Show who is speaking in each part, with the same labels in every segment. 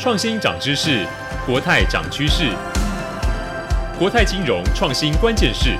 Speaker 1: 创新涨知识，国泰涨趋势。国泰金融创新关键是。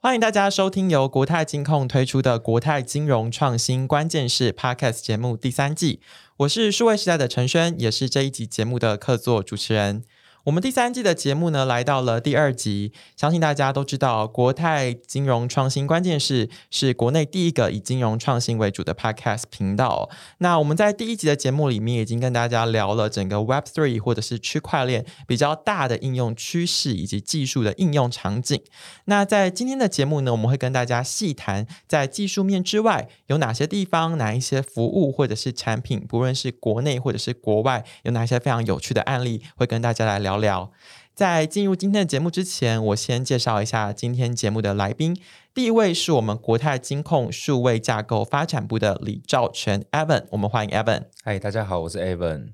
Speaker 2: 欢迎大家收听由国泰金控推出的《国泰金融创新关键是》Podcast 节目第三季。我是数位时代的陈轩，也是这一集节目的客座主持人。我们第三季的节目呢，来到了第二集。相信大家都知道，国泰金融创新关键是是国内第一个以金融创新为主的 Podcast 频道。那我们在第一集的节目里面，已经跟大家聊了整个 Web Three 或者是区块链比较大的应用趋势以及技术的应用场景。那在今天的节目呢，我们会跟大家细谈，在技术面之外，有哪些地方、哪一些服务或者是产品，不论是国内或者是国外，有哪些非常有趣的案例，会跟大家来聊。聊，在进入今天的节目之前，我先介绍一下今天节目的来宾。第一位是我们国泰金控数位架构发展部的李兆全 Evan，我们欢迎 Evan。
Speaker 3: 嗨，大家好，我是 Evan。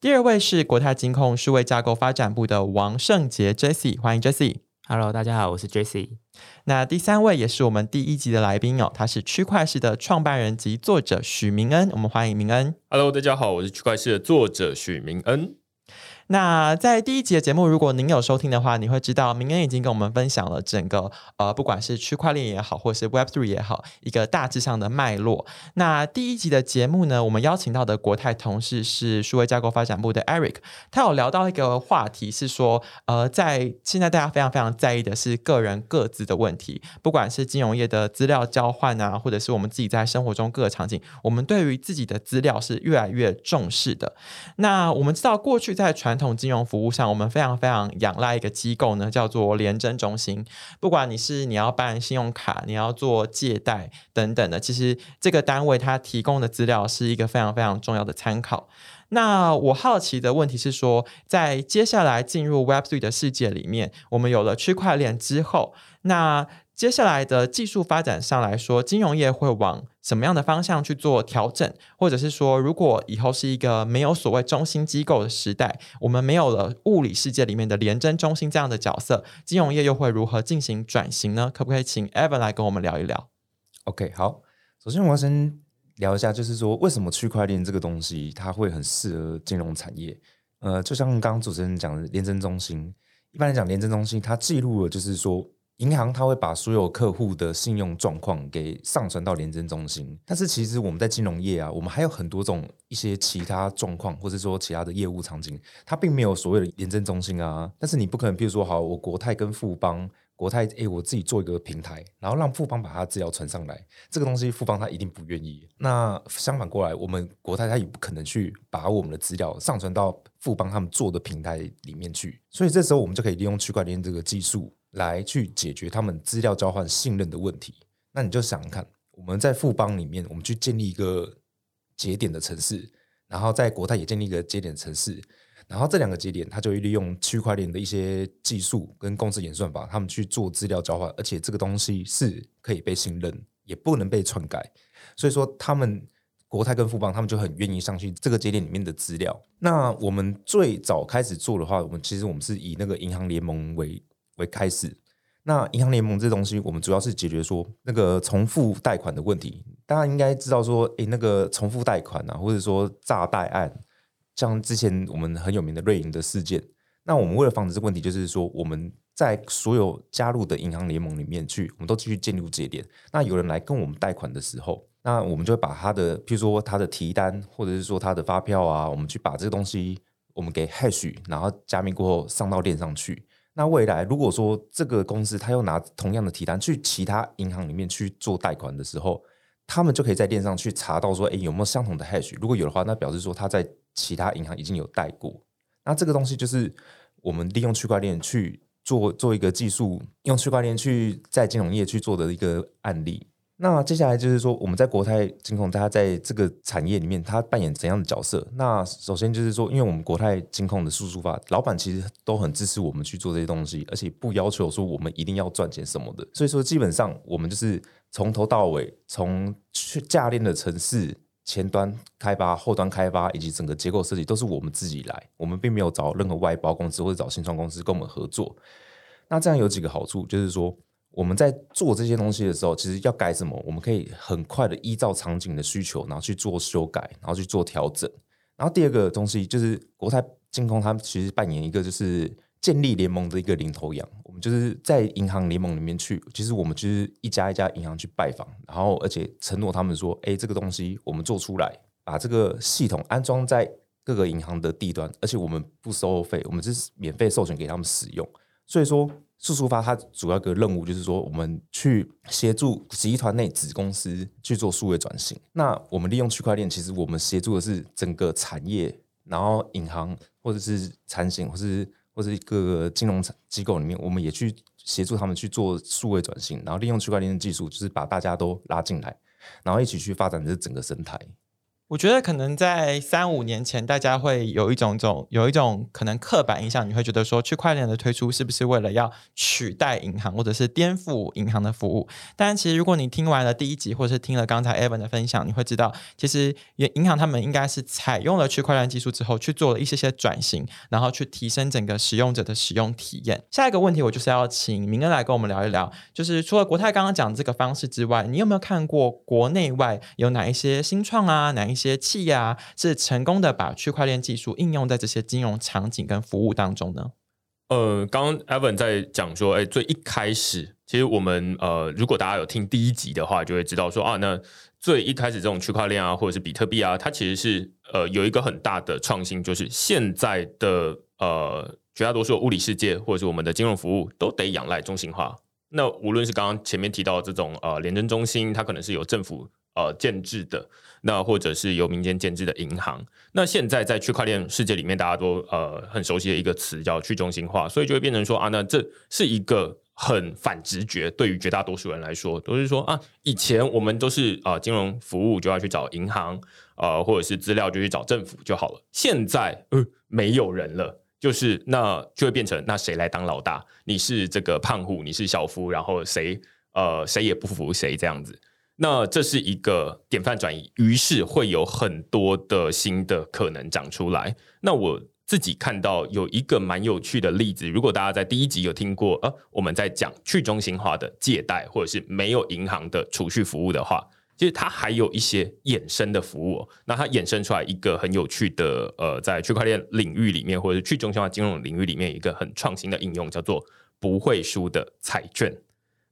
Speaker 2: 第二位是国泰金控数位架构发展部的王胜杰 Jesse，欢迎 Jesse。
Speaker 4: Hello，大家好，我是 Jesse。
Speaker 2: 那第三位也是我们第一集的来宾哦，他是区块市的创办人及作者许明恩，我们欢迎明恩。
Speaker 5: Hello，大家好，我是区块市的作者许明恩。
Speaker 2: 那在第一集的节目，如果您有收听的话，你会知道明恩已经跟我们分享了整个呃，不管是区块链也好，或是 Web Three 也好，一个大致上的脉络。那第一集的节目呢，我们邀请到的国泰同事是数位架构发展部的 Eric，他有聊到一个话题是说，呃，在现在大家非常非常在意的是个人各自的问题，不管是金融业的资料交换啊，或者是我们自己在生活中各个场景，我们对于自己的资料是越来越重视的。那我们知道过去在传传统金融服务上，我们非常非常仰赖一个机构呢，叫做联征中心。不管你是你要办信用卡，你要做借贷等等的，其实这个单位它提供的资料是一个非常非常重要的参考。那我好奇的问题是说，在接下来进入 Web3 的世界里面，我们有了区块链之后，那接下来的技术发展上来说，金融业会往什么样的方向去做调整？或者是说，如果以后是一个没有所谓中心机构的时代，我们没有了物理世界里面的联征中心这样的角色，金融业又会如何进行转型呢？可不可以请 Evan 来跟我们聊一聊
Speaker 3: ？OK，好，首先我要先聊一下，就是说为什么区块链这个东西它会很适合金融产业？呃，就像刚刚主持人讲的联征中心，一般来讲，联征中心它记录了，就是说。银行它会把所有客户的信用状况给上传到联征中心，但是其实我们在金融业啊，我们还有很多种一些其他状况，或者说其他的业务场景，它并没有所谓的联征中心啊。但是你不可能，比如说好，我国泰跟富邦，国泰诶，我自己做一个平台，然后让富邦把它资料传上来，这个东西富邦它一定不愿意。那相反过来，我们国泰它也不可能去把我们的资料上传到富邦他们做的平台里面去。所以这时候我们就可以利用区块链这个技术。来去解决他们资料交换信任的问题。那你就想看，我们在富邦里面，我们去建立一个节点的城市，然后在国泰也建立一个节点城市，然后这两个节点，它就会利用区块链的一些技术跟公司演算法，他们去做资料交换，而且这个东西是可以被信任，也不能被篡改。所以说，他们国泰跟富邦，他们就很愿意上去这个节点里面的资料。那我们最早开始做的话，我们其实我们是以那个银行联盟为为开始，那银行联盟这东西，我们主要是解决说那个重复贷款的问题。大家应该知道说，诶，那个重复贷款啊，或者说诈贷案，像之前我们很有名的瑞银的事件。那我们为了防止这个问题，就是说我们在所有加入的银行联盟里面去，我们都继续建立节点。那有人来跟我们贷款的时候，那我们就会把他的，譬如说他的提单，或者是说他的发票啊，我们去把这个东西我们给 hash，然后加密过后上到链上去。那未来如果说这个公司他又拿同样的提单去其他银行里面去做贷款的时候，他们就可以在链上去查到说，哎，有没有相同的 hash？如果有的话，那表示说他在其他银行已经有贷过。那这个东西就是我们利用区块链去做做一个技术，用区块链去在金融业去做的一个案例。那接下来就是说，我们在国泰金控，它在这个产业里面，它扮演怎样的角色？那首先就是说，因为我们国泰金控的输出法，老板其实都很支持我们去做这些东西，而且不要求说我们一定要赚钱什么的。所以说，基本上我们就是从头到尾，从去架链的城市前端开发、后端开发以及整个结构设计，都是我们自己来，我们并没有找任何外包公司或者找新创公司跟我们合作。那这样有几个好处，就是说。我们在做这些东西的时候，其实要改什么，我们可以很快的依照场景的需求，然后去做修改，然后去做调整。然后第二个东西就是国泰金控，他们其实扮演一个就是建立联盟的一个领头羊。我们就是在银行联盟里面去，其实我们就是一家一家银行去拜访，然后而且承诺他们说，哎，这个东西我们做出来，把这个系统安装在各个银行的地端，而且我们不收费，我们是免费授权给他们使用。所以说，速速发它主要一个任务就是说，我们去协助集团内子公司去做数位转型。那我们利用区块链，其实我们协助的是整个产业，然后银行或者是产险，或是或是各个金融机构里面，我们也去协助他们去做数位转型，然后利用区块链的技术，就是把大家都拉进来，然后一起去发展这整个生态。
Speaker 2: 我觉得可能在三五年前，大家会有一种种有一种可能刻板印象，你会觉得说区块链的推出是不是为了要取代银行或者是颠覆银行的服务？但其实如果你听完了第一集，或者是听了刚才 Evan 的分享，你会知道，其实银行他们应该是采用了区块链技术之后，去做了一些些转型，然后去提升整个使用者的使用体验。下一个问题，我就是要请明恩来跟我们聊一聊，就是除了国泰刚刚讲的这个方式之外，你有没有看过国内外有哪一些新创啊，哪一一些企业啊，是成功的把区块链技术应用在这些金融场景跟服务当中呢？
Speaker 5: 呃，刚刚 Evan 在讲说，哎，最一开始，其实我们呃，如果大家有听第一集的话，就会知道说啊，那最一开始这种区块链啊，或者是比特币啊，它其实是呃有一个很大的创新，就是现在的呃绝大多数物理世界或者是我们的金融服务都得仰赖中心化。那无论是刚刚前面提到这种呃联征中心，它可能是由政府呃建制的。那或者是由民间建制的银行，那现在在区块链世界里面，大家都呃很熟悉的一个词叫去中心化，所以就会变成说啊，那这是一个很反直觉，对于绝大多数人来说，都是说啊，以前我们都是啊、金融服务就要去找银行，呃或者是资料就去找政府就好了，现在呃没有人了，就是那就会变成那谁来当老大？你是这个胖虎，你是小夫，然后谁呃谁也不服谁这样子。那这是一个典范转移，于是会有很多的新的可能长出来。那我自己看到有一个蛮有趣的例子，如果大家在第一集有听过，呃，我们在讲去中心化的借贷或者是没有银行的储蓄服务的话，其实它还有一些衍生的服务。那它衍生出来一个很有趣的，呃，在区块链领域里面或者是去中心化金融领域里面一个很创新的应用，叫做不会输的彩券。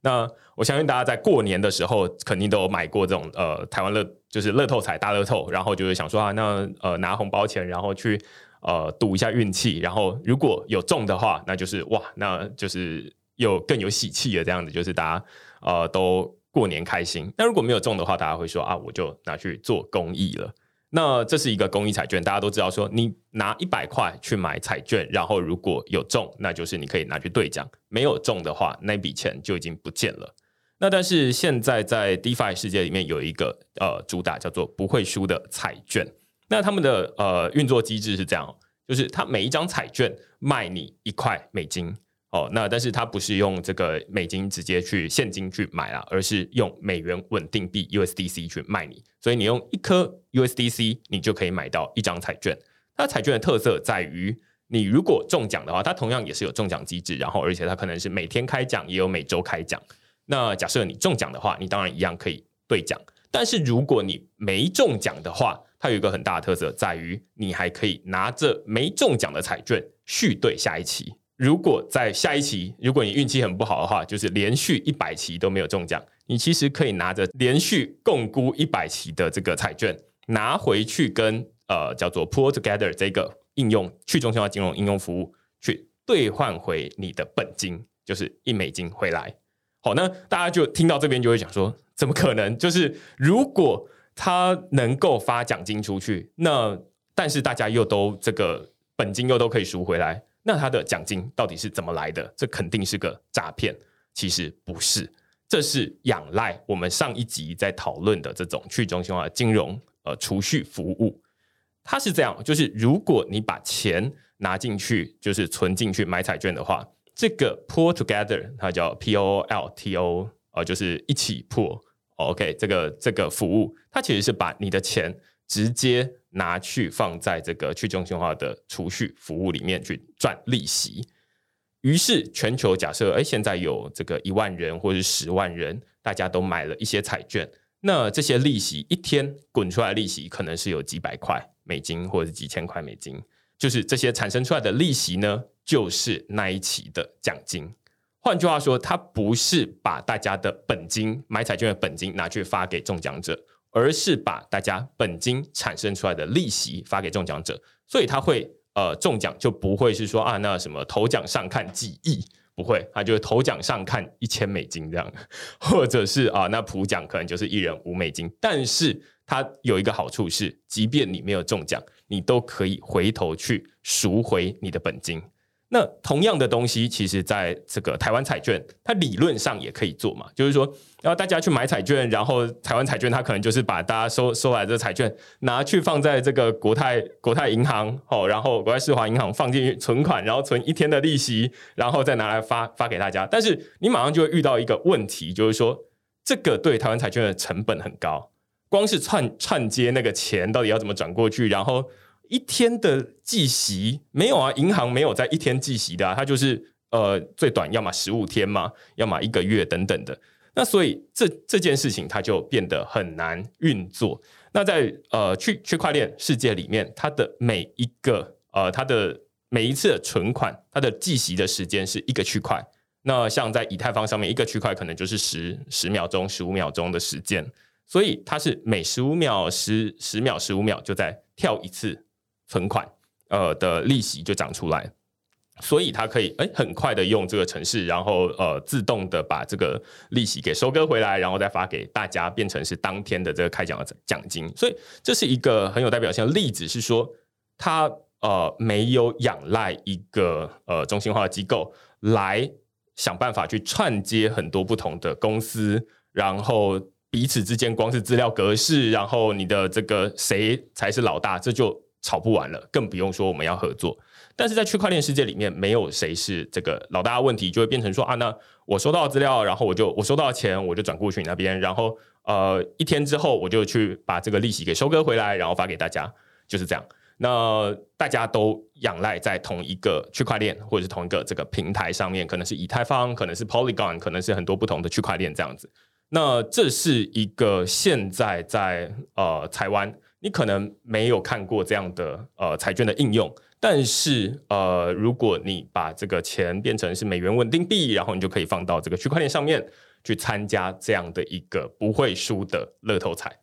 Speaker 5: 那我相信大家在过年的时候肯定都有买过这种呃台湾乐就是乐透彩大乐透，然后就是想说啊，那呃拿红包钱，然后去呃赌一下运气，然后如果有中的话，那就是哇，那就是又更有喜气的这样子，就是大家呃都过年开心。那如果没有中的话，大家会说啊，我就拿去做公益了。那这是一个公益彩券，大家都知道说，你拿一百块去买彩券，然后如果有中，那就是你可以拿去兑奖；没有中的话，那笔钱就已经不见了。那但是现在在 DeFi 世界里面有一个呃主打叫做不会输的彩券，那他们的呃运作机制是这样，就是它每一张彩券卖你一块美金。哦，那但是它不是用这个美金直接去现金去买啦，而是用美元稳定币 USDC 去卖你，所以你用一颗 USDC，你就可以买到一张彩券。它彩券的特色在于，你如果中奖的话，它同样也是有中奖机制，然后而且它可能是每天开奖，也有每周开奖。那假设你中奖的话，你当然一样可以兑奖。但是如果你没中奖的话，它有一个很大的特色在于，你还可以拿着没中奖的彩券续兑下一期。如果在下一期，如果你运气很不好的话，就是连续一百期都没有中奖，你其实可以拿着连续共估一百期的这个彩券，拿回去跟呃叫做 Pull Together 这个应用去中心化金融应用服务去兑换回你的本金，就是一美金回来。好，那大家就听到这边就会讲说，怎么可能？就是如果他能够发奖金出去，那但是大家又都这个本金又都可以赎回来。那他的奖金到底是怎么来的？这肯定是个诈骗。其实不是，这是仰赖我们上一集在讨论的这种去中心化金融呃储蓄服务。它是这样，就是如果你把钱拿进去，就是存进去买彩券的话，这个 pool together 它叫 P O L T O，呃，就是一起 pool。OK，这个这个服务，它其实是把你的钱直接。拿去放在这个去中心化的储蓄服务里面去赚利息，于是全球假设，哎，现在有这个一万人或者是十万人，大家都买了一些彩券，那这些利息一天滚出来利息可能是有几百块美金或者几千块美金，就是这些产生出来的利息呢，就是那一期的奖金。换句话说，它不是把大家的本金买彩券的本金拿去发给中奖者，而是把大家本金产生出来的利息发给中奖者，所以他会。呃，中奖就不会是说啊，那什么头奖上看几亿，不会，他就是头奖上看一千美金这样，或者是啊，那普奖可能就是一人五美金。但是它有一个好处是，即便你没有中奖，你都可以回头去赎回你的本金。那同样的东西，其实在这个台湾彩券，它理论上也可以做嘛。就是说，然后大家去买彩券，然后台湾彩券它可能就是把大家收收来的彩券拿去放在这个国泰国泰银行，哦，然后国泰世华银行放进存款，然后存一天的利息，然后再拿来发发给大家。但是你马上就会遇到一个问题，就是说，这个对台湾彩券的成本很高，光是串串接那个钱到底要怎么转过去，然后。一天的计息没有啊？银行没有在一天计息的啊，它就是呃最短要么十五天嘛，要么一个月等等的。那所以这这件事情它就变得很难运作。那在呃区区块链世界里面，它的每一个呃它的每一次的存款，它的计息的时间是一个区块。那像在以太坊上面，一个区块可能就是十十秒钟、十五秒钟的时间，所以它是每十五秒、十十秒、十五秒就在跳一次。存款呃的利息就涨出来，所以它可以诶很快的用这个程式，然后呃自动的把这个利息给收割回来，然后再发给大家，变成是当天的这个开奖的奖金。所以这是一个很有代表性的例子，是说它呃没有仰赖一个呃中心化的机构来想办法去串接很多不同的公司，然后彼此之间光是资料格式，然后你的这个谁才是老大，这就。吵不完了，更不用说我们要合作。但是在区块链世界里面，没有谁是这个老大的问题，就会变成说啊，那我收到资料，然后我就我收到钱，我就转过去你那边，然后呃一天之后我就去把这个利息给收割回来，然后发给大家，就是这样。那大家都仰赖在同一个区块链或者是同一个这个平台上面，可能是以太坊，可能是 Polygon，可能是很多不同的区块链这样子。那这是一个现在在呃台湾。你可能没有看过这样的呃彩券的应用，但是呃，如果你把这个钱变成是美元稳定币，然后你就可以放到这个区块链上面去参加这样的一个不会输的乐透彩。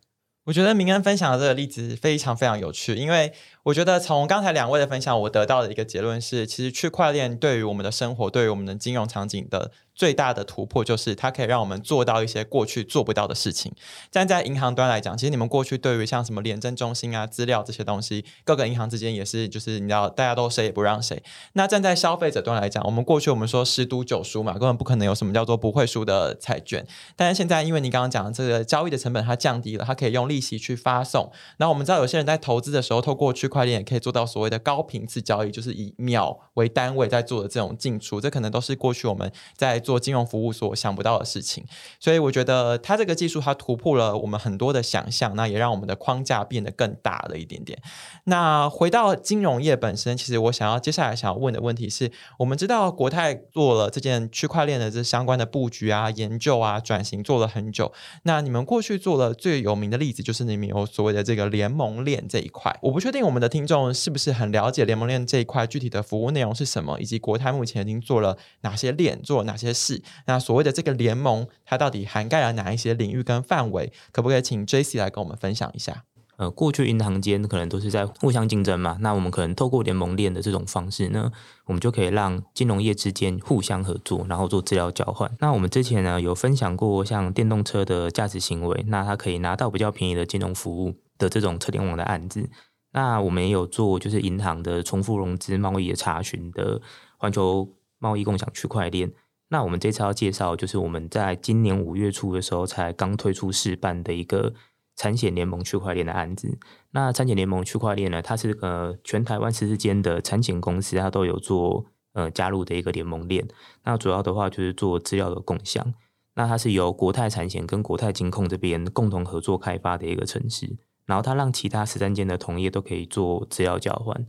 Speaker 2: 我觉得明恩分享的这个例子非常非常有趣，因为我觉得从刚才两位的分享，我得到的一个结论是，其实区块链对于我们的生活，对于我们的金融场景的。最大的突破就是它可以让我们做到一些过去做不到的事情。站在银行端来讲，其实你们过去对于像什么联政中心啊、资料这些东西，各个银行之间也是就是你知道大家都谁也不让谁。那站在消费者端来讲，我们过去我们说十赌九输嘛，根本不可能有什么叫做不会输的彩券。但是现在因为你刚刚讲的这个交易的成本它降低了，它可以用利息去发送。那我们知道有些人在投资的时候，透过区块链也可以做到所谓的高频次交易，就是以秒为单位在做的这种进出，这可能都是过去我们在做金融服务所。想不到的事情，所以我觉得它这个技术它突破了我们很多的想象，那也让我们的框架变得更大了一点点。那回到金融业本身，其实我想要接下来想要问的问题是，我们知道国泰做了这件区块链的这相关的布局啊、研究啊、转型做了很久。那你们过去做了最有名的例子，就是你们有所谓的这个联盟链这一块。我不确定我们的听众是不是很了解联盟链这一块具体的服务内容是什么，以及国泰目前已经做了哪些链，做了哪些事。那所谓的这个联盟，它到底涵盖了哪一些领域跟范围？可不可以请 JC 来跟我们分享一下？
Speaker 4: 呃，过去银行间可能都是在互相竞争嘛，那我们可能透过联盟链的这种方式呢，我们就可以让金融业之间互相合作，然后做资料交换。那我们之前呢有分享过像电动车的价值行为，那它可以拿到比较便宜的金融服务的这种车联网的案子。那我们也有做就是银行的重复融资贸易的查询的环球贸易共享区块链。那我们这次要介绍，就是我们在今年五月初的时候才刚推出试办的一个产险联盟区块链的案子。那产险联盟区块链呢，它是个全台湾十四间的产险公司，它都有做呃加入的一个联盟链。那主要的话就是做资料的共享。那它是由国泰产险跟国泰金控这边共同合作开发的一个城市，然后它让其他十三间的同业都可以做资料交换。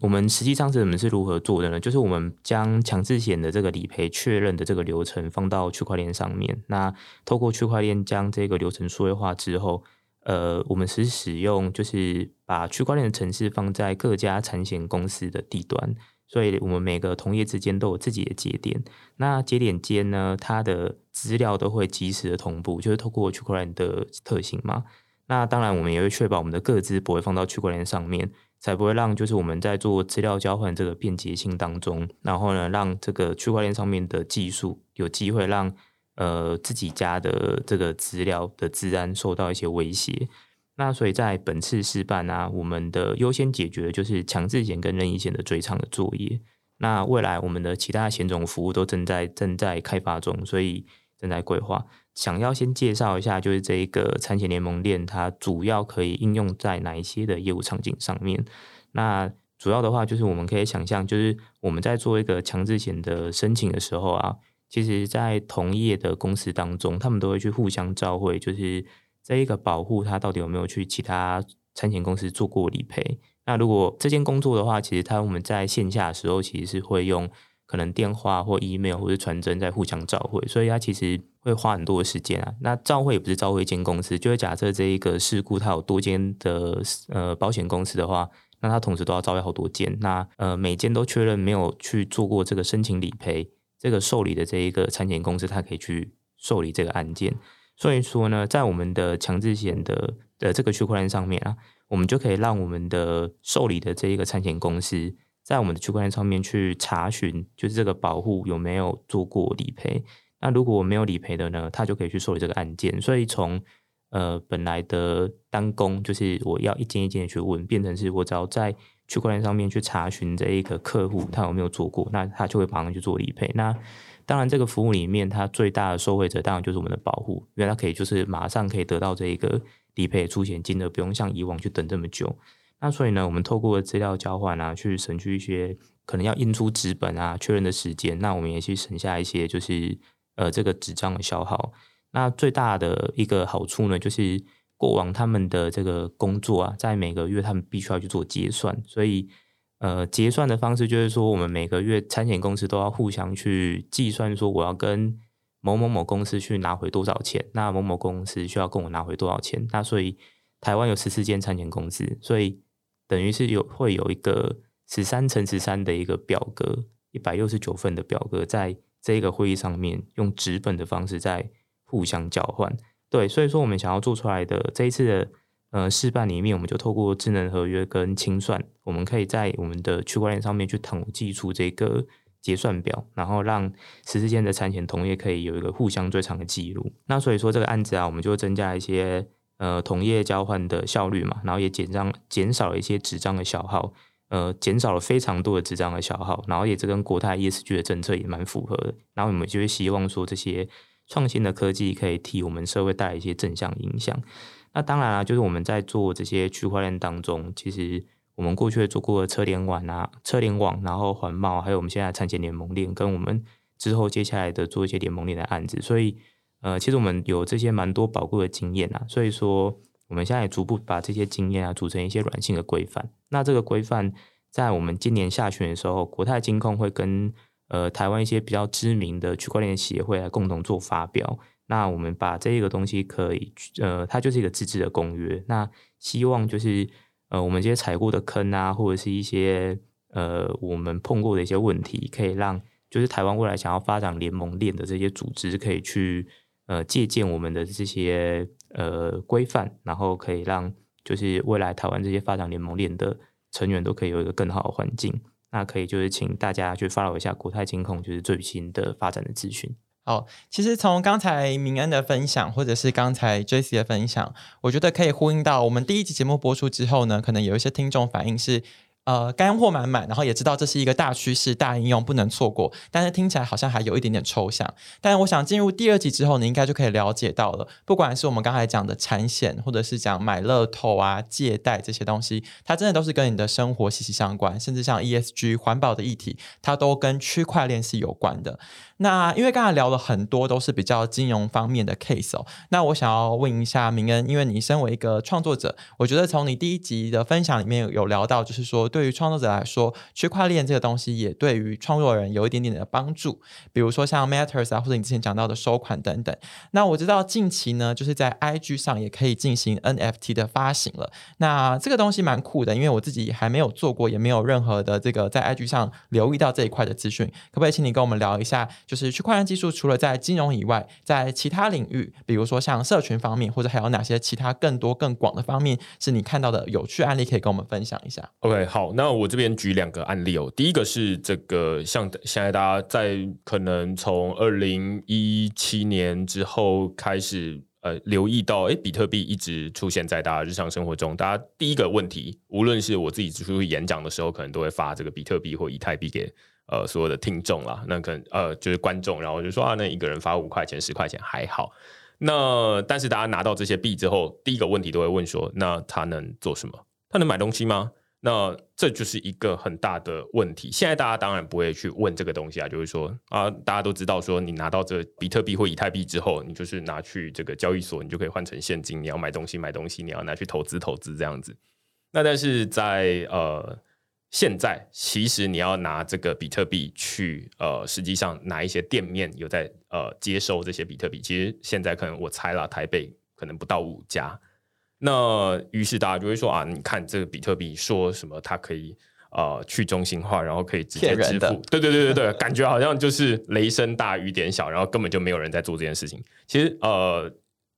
Speaker 4: 我们实际上是我们是如何做的呢？就是我们将强制险的这个理赔确认的这个流程放到区块链上面。那透过区块链将这个流程数位化之后，呃，我们是使用就是把区块链的程式放在各家产险公司的地端，所以我们每个同业之间都有自己的节点。那节点间呢，它的资料都会及时的同步，就是透过区块链的特性嘛。那当然，我们也会确保我们的各资不会放到区块链上面。才不会让就是我们在做资料交换这个便捷性当中，然后呢，让这个区块链上面的技术有机会让呃自己家的这个资料的治安受到一些威胁。那所以在本次试办啊，我们的优先解决的就是强制险跟任意险的追偿的作业。那未来我们的其他险种服务都正在正在开发中，所以正在规划。想要先介绍一下，就是这一个产险联盟链，它主要可以应用在哪一些的业务场景上面？那主要的话，就是我们可以想象，就是我们在做一个强制险的申请的时候啊，其实，在同业的公司当中，他们都会去互相照会，就是这一个保护，它到底有没有去其他产险公司做过理赔？那如果这间工作的话，其实它我们在线下的时候，其实是会用。可能电话或 email 或者传真在互相召回，所以它其实会花很多的时间啊。那召回也不是召回一间公司，就是假设这一个事故它有多间的呃保险公司的话，那它同时都要召回好多间。那呃每间都确认没有去做过这个申请理赔，这个受理的这一个产险公司，它可以去受理这个案件。所以说呢，在我们的强制险的的这个区块链上面啊，我们就可以让我们的受理的这一个产险公司。在我们的区块链上面去查询，就是这个保护有没有做过理赔。那如果我没有理赔的呢，他就可以去受理这个案件。所以从呃本来的单工，就是我要一件一件的去问，变成是我只要在区块链上面去查询这一个客户他有没有做过，那他就会马上去做理赔。那当然这个服务里面，它最大的受惠者当然就是我们的保护，因为它可以就是马上可以得到这一个理赔出险金额，不用像以往去等这么久。那所以呢，我们透过资料交换啊，去省去一些可能要印出纸本啊确认的时间。那我们也去省下一些，就是呃这个纸张的消耗。那最大的一个好处呢，就是过往他们的这个工作啊，在每个月他们必须要去做结算，所以呃结算的方式就是说，我们每个月产险公司都要互相去计算，说我要跟某某某公司去拿回多少钱，那某某公司需要跟我拿回多少钱。那所以台湾有十四间产险公司，所以等于是有会有一个十三乘十三的一个表格，一百六十九份的表格，在这个会议上面用纸本的方式在互相交换。对，所以说我们想要做出来的这一次的呃试办里面，我们就透过智能合约跟清算，我们可以在我们的区块链上面去统计出这个结算表，然后让十四间的产险同业可以有一个互相追偿的记录。那所以说这个案子啊，我们就增加一些。呃，同业交换的效率嘛，然后也减张减少了一些纸张的消耗，呃，减少了非常多的纸张的消耗，然后也这跟国泰 ESG 的政策也蛮符合的。然后我们就会希望说，这些创新的科技可以替我们社会带来一些正向影响。那当然啦，就是我们在做这些区块链当中，其实我们过去做过的车联网啊，车联网，然后环贸，还有我们现在产险联盟链，跟我们之后接下来的做一些联盟链的案子，所以。呃，其实我们有这些蛮多宝贵的经验啊，所以说我们现在也逐步把这些经验啊组成一些软性的规范。那这个规范在我们今年下旬的时候，国泰金控会跟呃台湾一些比较知名的区块链协会来共同做发表。那我们把这一个东西可以呃，它就是一个自治的公约。那希望就是呃我们这些踩过的坑啊，或者是一些呃我们碰过的一些问题，可以让就是台湾未来想要发展联盟链的这些组织可以去。呃，借鉴我们的这些呃规范，然后可以让就是未来台湾这些发展联盟链的成员都可以有一个更好的环境。那可以就是请大家去 follow 一下国泰金控，就是最新的发展的资讯。
Speaker 2: 好，其实从刚才明恩的分享，或者是刚才 Jessie 的分享，我觉得可以呼应到我们第一集节目播出之后呢，可能有一些听众反映是。呃，干货满满，然后也知道这是一个大趋势、大应用，不能错过。但是听起来好像还有一点点抽象。但是我想进入第二集之后，你应该就可以了解到了。不管是我们刚才讲的产险，或者是讲买乐透啊、借贷这些东西，它真的都是跟你的生活息息相关。甚至像 ESG 环保的议题，它都跟区块链是有关的。那因为刚才聊了很多都是比较金融方面的 case 哦，那我想要问一下明恩，因为你身为一个创作者，我觉得从你第一集的分享里面有聊到，就是说。对于创作者来说，区块链这个东西也对于创作人有一点点的帮助。比如说像 Matters 啊，或者你之前讲到的收款等等。那我知道近期呢，就是在 IG 上也可以进行 NFT 的发行了。那这个东西蛮酷的，因为我自己还没有做过，也没有任何的这个在 IG 上留意到这一块的资讯。可不可以请你跟我们聊一下，就是区块链技术除了在金融以外，在其他领域，比如说像社群方面，或者还有哪些其他更多更广的方面，是你看到的有趣案例，可以跟我们分享一下
Speaker 5: ？OK，好，那我这边举两个案例哦。第一个是这个，像现在大家在可能从二零一七年之后开始，呃，留意到，哎，比特币一直出现在大家日常生活中。大家第一个问题，无论是我自己出去演讲的时候，可能都会发这个比特币或以太币给呃所有的听众啦。那可能呃就是观众，然后就说啊，那一个人发五块钱、十块钱还好。那但是大家拿到这些币之后，第一个问题都会问说，那他能做什么？他能买东西吗？那这就是一个很大的问题。现在大家当然不会去问这个东西啊，就是说啊，大家都知道说，你拿到这比特币或以太币之后，你就是拿去这个交易所，你就可以换成现金。你要买东西买东西，你要拿去投资投资这样子。那但是在呃。现在其实你要拿这个比特币去呃，实际上哪一些店面有在呃接收这些比特币？其实现在可能我猜了，台北可能不到五家。那于是大家就会说啊，你看这个比特币说什么它可以呃去中心化，然后可以直接支付。对对对对对，感觉好像就是雷声大雨点小，然后根本就没有人在做这件事情。其实呃。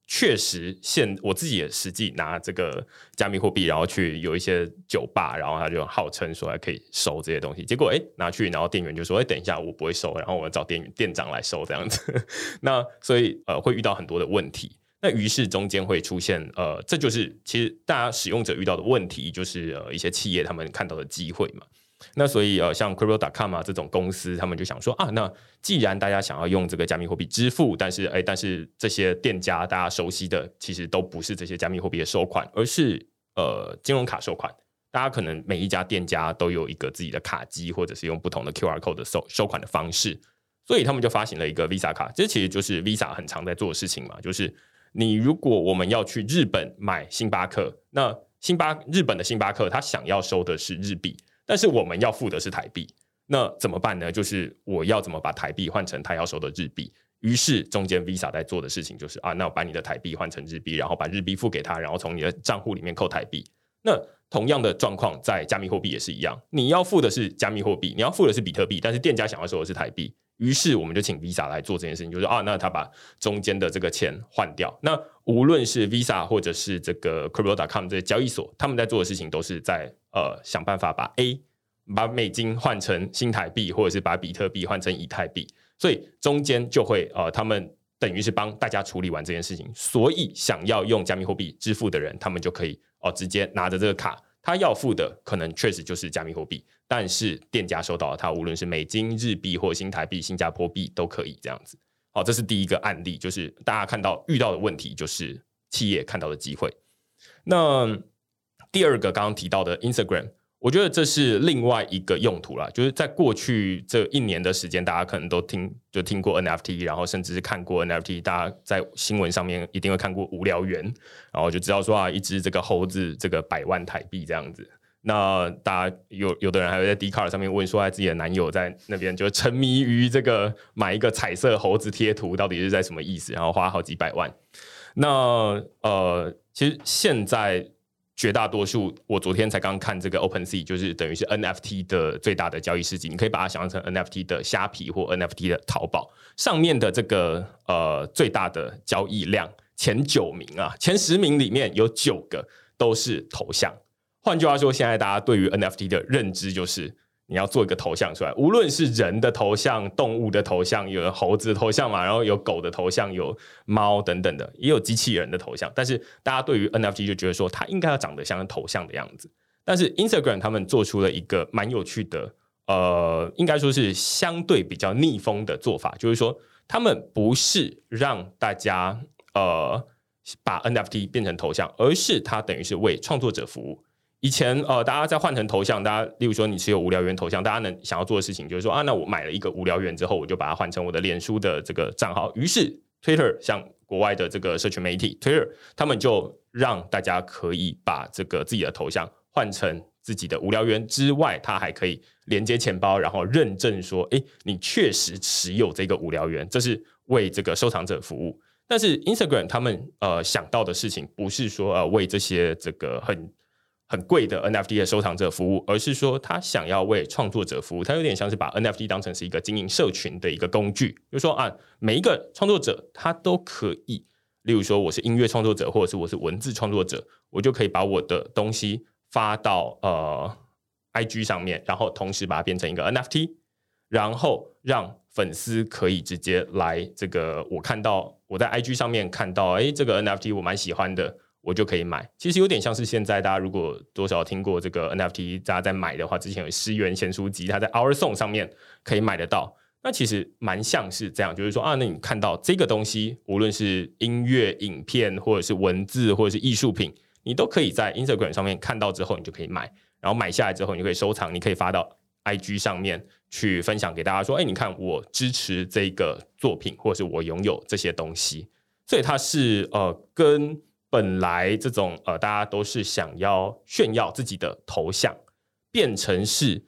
Speaker 5: 确实，现我自己也实际拿这个加密货币，然后去有一些酒吧，然后他就号称说还可以收这些东西，结果哎拿去，然后店员就说哎等一下我不会收，然后我找店店长来收这样子，那所以呃会遇到很多的问题，那于是中间会出现呃这就是其实大家使用者遇到的问题，就是呃一些企业他们看到的机会嘛。那所以呃，像 Crypto.com 啊这种公司，他们就想说啊，那既然大家想要用这个加密货币支付，但是哎，但是这些店家大家熟悉的其实都不是这些加密货币的收款，而是呃金融卡收款。大家可能每一家店家都有一个自己的卡机，或者是用不同的 QR code 的收收款的方式，所以他们就发行了一个 Visa 卡。这其实就是 Visa 很常在做的事情嘛，就是你如果我们要去日本买星巴克，那星巴日本的星巴克他想要收的是日币。但是我们要付的是台币，那怎么办呢？就是我要怎么把台币换成他要收的日币？于是中间 Visa 在做的事情就是啊，那我把你的台币换成日币，然后把日币付给他，然后从你的账户里面扣台币。那同样的状况在加密货币也是一样，你要付的是加密货币，你要付的是比特币，但是店家想要收的是台币。于是我们就请 Visa 来做这件事情，就是啊，那他把中间的这个钱换掉。那无论是 Visa 或者是这个 Crypto.com 这些交易所，他们在做的事情都是在呃想办法把 A 把美金换成新台币，或者是把比特币换成以太币。所以中间就会呃，他们等于是帮大家处理完这件事情。所以想要用加密货币支付的人，他们就可以哦、直接拿着这个卡，他要付的可能确实就是加密货币。但是店家收到了，他无论是美金、日币或新台币、新加坡币都可以这样子。好，这是第一个案例，就是大家看到遇到的问题，就是企业看到的机会。那第二个刚刚提到的 Instagram，我觉得这是另外一个用途啦。就是在过去这一年的时间，大家可能都听就听过 NFT，然后甚至是看过 NFT，大家在新闻上面一定会看过无聊猿，然后就知道说啊，一只这个猴子这个百万台币这样子。那大家有有的人还会在 Dcard 上面问说，自己的男友在那边就沉迷于这个买一个彩色猴子贴图，到底是在什么意思？然后花好几百万。那呃，其实现在绝大多数，我昨天才刚看这个 OpenSea，就是等于是 NFT 的最大的交易市集，你可以把它想象成 NFT 的虾皮或 NFT 的淘宝上面的这个呃最大的交易量前九名啊，前十名里面有九个都是头像。换句话说，现在大家对于 NFT 的认知就是，你要做一个头像出来，无论是人的头像、动物的头像，有猴子的头像嘛，然后有狗的头像，有猫等等的，也有机器人的头像。但是大家对于 NFT 就觉得说，它应该要长得像头像的样子。但是 Instagram 他们做出了一个蛮有趣的，呃，应该说是相对比较逆风的做法，就是说他们不是让大家呃把 NFT 变成头像，而是它等于是为创作者服务。以前呃，大家在换成头像，大家例如说你持有无聊猿头像，大家能想要做的事情就是说啊，那我买了一个无聊猿之后，我就把它换成我的脸书的这个账号。于是 Twitter 像国外的这个社群媒体 Twitter，他们就让大家可以把这个自己的头像换成自己的无聊猿之外，它还可以连接钱包，然后认证说，哎，你确实持有这个无聊猿，这是为这个收藏者服务。但是 Instagram 他们呃想到的事情，不是说呃为这些这个很很贵的 NFT 的收藏者服务，而是说他想要为创作者服务。他有点像是把 NFT 当成是一个经营社群的一个工具，就说啊，每一个创作者他都可以。例如说，我是音乐创作者，或者是我是文字创作者，我就可以把我的东西发到呃 IG 上面，然后同时把它变成一个 NFT，然后让粉丝可以直接来这个我看到我在 IG 上面看到，哎，这个 NFT 我蛮喜欢的，我就可以买。其实有点像是现在大家如果多少听过这个 NFT，大家在买的话，之前有十元咸书籍，它在 OurSong 上面可以买得到。那其实蛮像是这样，就是说啊，那你看到这个东西，无论是音乐、影片，或者是文字，或者是艺术品，你都可以在 Instagram 上面看到之后，你就可以买，然后买下来之后，你就可以收藏，你可以发到 IG 上面去分享给大家，说，哎，你看我支持这个作品，或者是我拥有这些东西，所以它是呃，跟本来这种呃，大家都是想要炫耀自己的头像，变成是。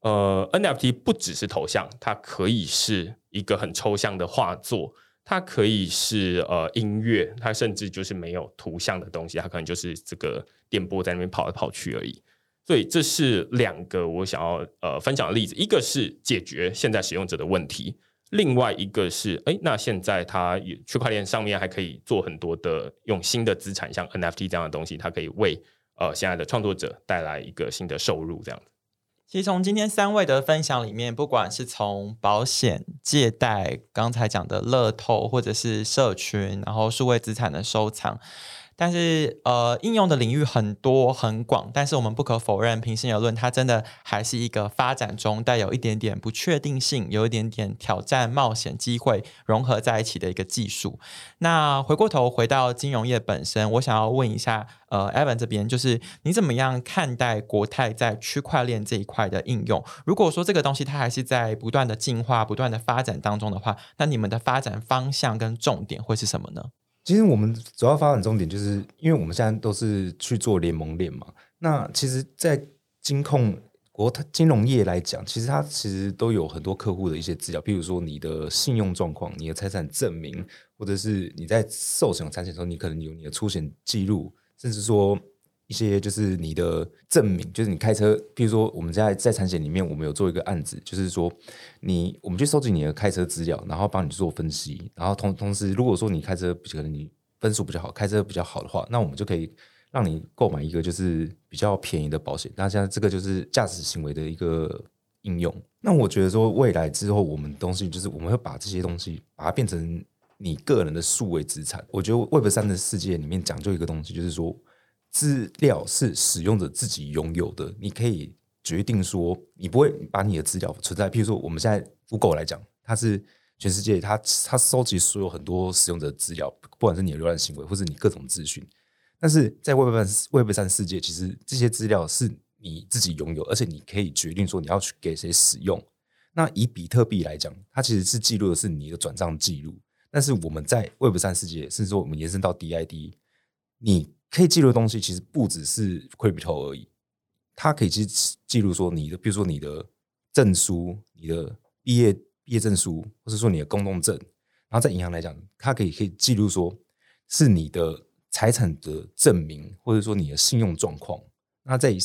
Speaker 5: 呃，NFT 不只是头像，它可以是一个很抽象的画作，它可以是呃音乐，它甚至就是没有图像的东西，它可能就是这个电波在那边跑来跑去而已。所以这是两个我想要呃分享的例子，一个是解决现在使用者的问题，另外一个是哎，那现在它区块链上面还可以做很多的用新的资产，像 NFT 这样的东西，它可以为呃现在的创作者带来一个新的收入，这样子。
Speaker 2: 其实从今天三位的分享里面，不管是从保险、借贷，刚才讲的乐透，或者是社群，然后数位资产的收藏。但是，呃，应用的领域很多很广，但是我们不可否认，平心而论，它真的还是一个发展中带有一点点不确定性，有一点点挑战、冒险、机会融合在一起的一个技术。那回过头回到金融业本身，我想要问一下，呃，Evan 这边，就是你怎么样看待国泰在区块链这一块的应用？如果说这个东西它还是在不断的进化、不断的发展当中的话，那你们的发展方向跟重点会是什么呢？
Speaker 3: 其实我们主要发展重点就是，因为我们现在都是去做联盟链嘛。那其实，在金控国泰金融业来讲，其实它其实都有很多客户的一些资料，比如说你的信用状况、你的财产证明，或者是你在寿险产险的时候，你可能有你的出险记录，甚至说。一些就是你的证明，就是你开车，比如说我们在在产险里面，我们有做一个案子，就是说你我们去收集你的开车资料，然后帮你做分析，然后同同时，如果说你开车可能你分数比较好，开车比较好的话，那我们就可以让你购买一个就是比较便宜的保险。那现在这个就是驾驶行为的一个应用。那我觉得说未来之后，我们东西就是我们会把这些东西把它变成你个人的数位资产。我觉得 Web 三的世界里面讲究一个东西，就是说。资料是使用者自己拥有的，你可以决定说，你不会把你的资料存在。譬如说，我们现在 Google 来讲，它是全世界，它它收集所有很多使用者资料，不管是你的浏览行为，或是你各种资讯。但是在 Web 三 Web 三世界，其实这些资料是你自己拥有，而且你可以决定说你要去给谁使用。那以比特币来讲，它其实是记录的是你的转账记录。但是我们在 Web 三世界，甚至说我们延伸到 DID，你。可以记录的东西其实不只是 crypto 而已，它可以去记录说你的，比如说你的证书、你的毕业毕业证书，或者说你的公共证。然后在银行来讲，它可以可以记录说是你的财产的证明，或者说你的信用状况。那在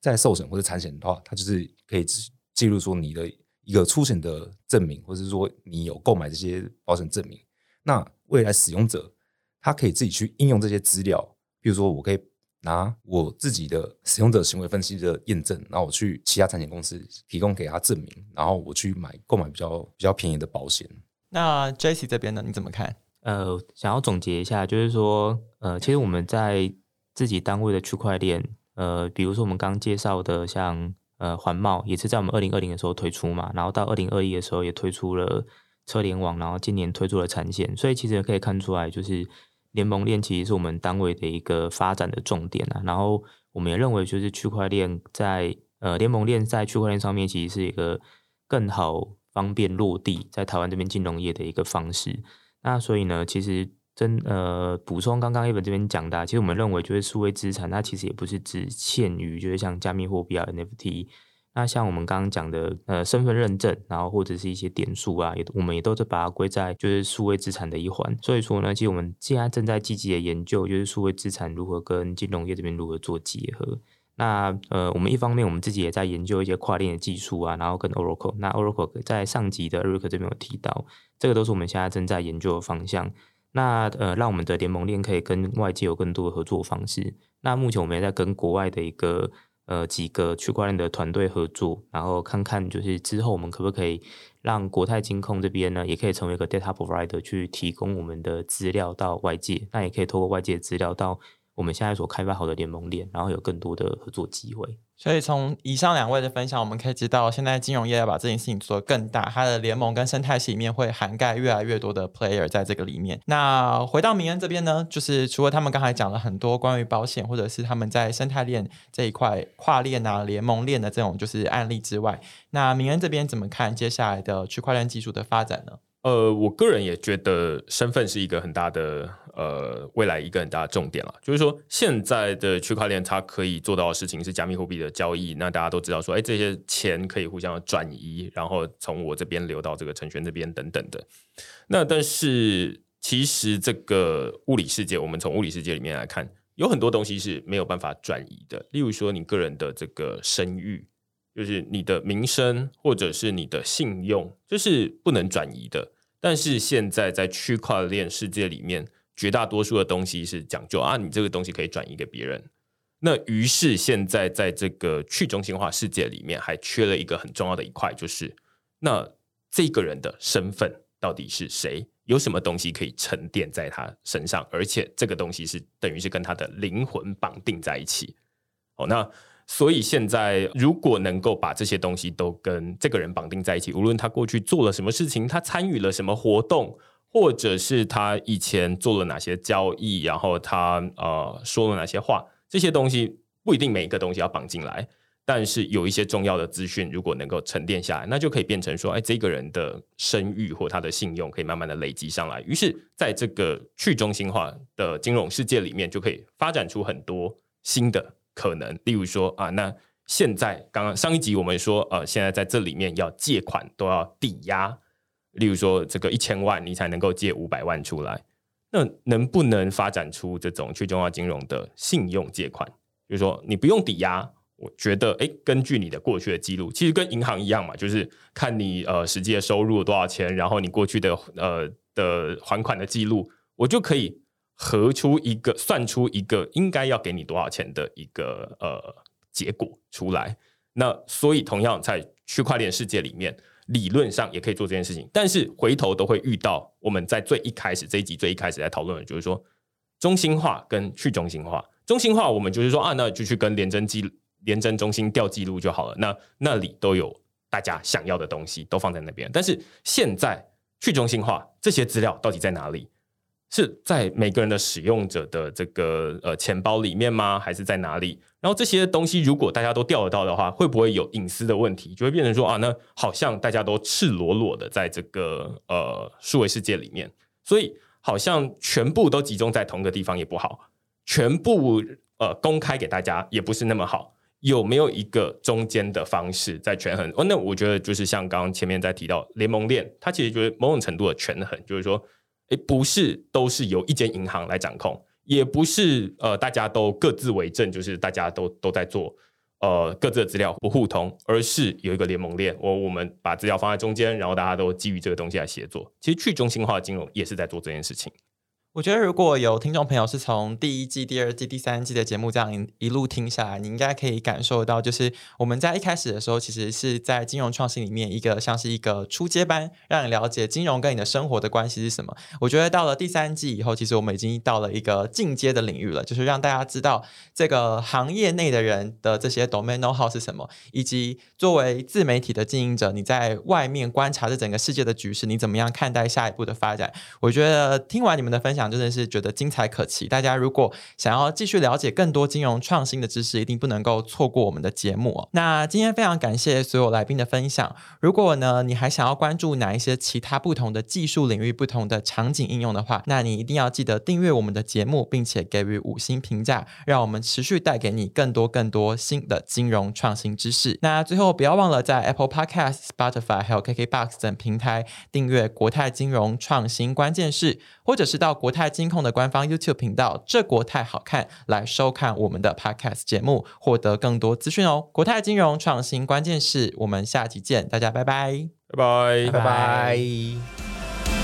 Speaker 3: 在寿险或者产险的话，它就是可以记录说你的一个出险的证明，或者说你有购买这些保险证明。那未来使用者他可以自己去应用这些资料。比如说，我可以拿我自己的使用者行为分析的验证，然后我去其他产险公司提供给他证明，然后我去买购买比较比较便宜的保险。
Speaker 2: 那 Jessie 这边呢？你怎么看？
Speaker 4: 呃，想要总结一下，就是说，呃，其实我们在自己单位的区块链，呃，比如说我们刚介绍的像呃环贸，也是在我们二零二零的时候推出嘛，然后到二零二一的时候也推出了车联网，然后今年推出了产险，所以其实可以看出来，就是。联盟链其实是我们单位的一个发展的重点啊，然后我们也认为，就是区块链在呃联盟链在区块链上面，其实是一个更好方便落地在台湾这边金融业的一个方式。那所以呢，其实真呃补充刚刚 Evan 这边讲的、其实我们认为就是数位资产，它其实也不是只限于就是像加密货币啊 NFT。那像我们刚刚讲的，呃，身份认证，然后或者是一些点数啊，也我们也都是把它归在就是数位资产的一环。所以说呢，其实我们现在正在积极的研究，就是数位资产如何跟金融业这边如何做结合。那呃，我们一方面我们自己也在研究一些跨链的技术啊，然后跟 Oracle。那 Oracle 在上集的 Eric 这边有提到，这个都是我们现在正在研究的方向。那呃，让我们的联盟链可以跟外界有更多的合作方式。那目前我们也在跟国外的一个。呃，几个区块链的团队合作，然后看看就是之后我们可不可以让国泰金控这边呢，也可以成为一个 data provider 去提供我们的资料到外界，那也可以透过外界资料到我们现在所开发好的联盟链，然后有更多的合作机会。
Speaker 2: 所以从以上两位的分享，我们可以知道，现在金融业要把这件事情做得更大，它的联盟跟生态系里面会涵盖越来越多的 player 在这个里面。那回到明恩这边呢，就是除了他们刚才讲了很多关于保险或者是他们在生态链这一块跨链啊、联盟链的这种就是案例之外，那明恩这边怎么看接下来的区块链技术的发展呢？
Speaker 5: 呃，我个人也觉得身份是一个很大的呃未来一个很大的重点了。就是说，现在的区块链它可以做到的事情是加密货币的交易。那大家都知道说，哎，这些钱可以互相转移，然后从我这边流到这个陈璇这边等等的。那但是其实这个物理世界，我们从物理世界里面来看，有很多东西是没有办法转移的。例如说，你个人的这个声誉。就是你的名声或者是你的信用，这是不能转移的。但是现在在区块链世界里面，绝大多数的东西是讲究啊，你这个东西可以转移给别人。那于是现在在这个去中心化世界里面，还缺了一个很重要的一块，就是那这个人的身份到底是谁？有什么东西可以沉淀在他身上？而且这个东西是等于是跟他的灵魂绑定在一起。哦，那。所以现在，如果能够把这些东西都跟这个人绑定在一起，无论他过去做了什么事情，他参与了什么活动，或者是他以前做了哪些交易，然后他呃说了哪些话，这些东西不一定每一个东西要绑进来，但是有一些重要的资讯，如果能够沉淀下来，那就可以变成说，哎，这个人的声誉或他的信用可以慢慢的累积上来。于是，在这个去中心化的金融世界里面，就可以发展出很多新的。可能，例如说啊，那现在刚刚上一集我们说，呃，现在在这里面要借款都要抵押，例如说这个一千万你才能够借五百万出来，那能不能发展出这种去中心化金融的信用借款？就是说你不用抵押，我觉得，诶，根据你的过去的记录，其实跟银行一样嘛，就是看你呃实际的收入多少钱，然后你过去的呃的还款的记录，我就可以。合出一个，算出一个应该要给你多少钱的一个呃结果出来。那所以同样在区块链世界里面，理论上也可以做这件事情。但是回头都会遇到我们在最一开始这一集最一开始在讨论的就是说，中心化跟去中心化。中心化我们就是说啊，那就去跟联征记联征中心调记录就好了。那那里都有大家想要的东西都放在那边。但是现在去中心化，这些资料到底在哪里？是在每个人的使用者的这个呃钱包里面吗？还是在哪里？然后这些东西如果大家都调得到的话，会不会有隐私的问题？就会变成说啊，那好像大家都赤裸裸的在这个呃数位世界里面，所以好像全部都集中在同个地方也不好，全部呃公开给大家也不是那么好。有没有一个中间的方式在权衡？哦，那我觉得就是像刚刚前面在提到联盟链，它其实就是某种程度的权衡，就是说。诶，不是都是由一间银行来掌控，也不是呃，大家都各自为政，就是大家都都在做呃各自的资料不互通，而是有一个联盟链，我我们把资料放在中间，然后大家都基于这个东西来协作。其实去中心化的金融也是在做这件事情。
Speaker 2: 我觉得如果有听众朋友是从第一季、第二季、第三季的节目这样一路听下来，你应该可以感受到，就是我们在一开始的时候，其实是在金融创新里面一个像是一个初阶班，让你了解金融跟你的生活的关系是什么。我觉得到了第三季以后，其实我们已经到了一个进阶的领域了，就是让大家知道这个行业内的人的这些 domain know how 是什么，以及作为自媒体的经营者，你在外面观察这整个世界的局势，你怎么样看待下一步的发展？我觉得听完你们的分享。真的是觉得精彩可期。大家如果想要继续了解更多金融创新的知识，一定不能够错过我们的节目哦。那今天非常感谢所有来宾的分享。如果呢，你还想要关注哪一些其他不同的技术领域、不同的场景应用的话，那你一定要记得订阅我们的节目，并且给予五星评价，让我们持续带给你更多更多新的金融创新知识。那最后不要忘了在 Apple Podcast、Spotify 还有 KKBox 等平台订阅国泰金融创新关键势，或者是到国泰金控的官方 YouTube 频道“这国泰好看”来收看我们的 Podcast 节目，获得更多资讯哦。国泰金融创新关键是，我们下期见，大家拜拜，
Speaker 5: 拜拜，
Speaker 3: 拜拜。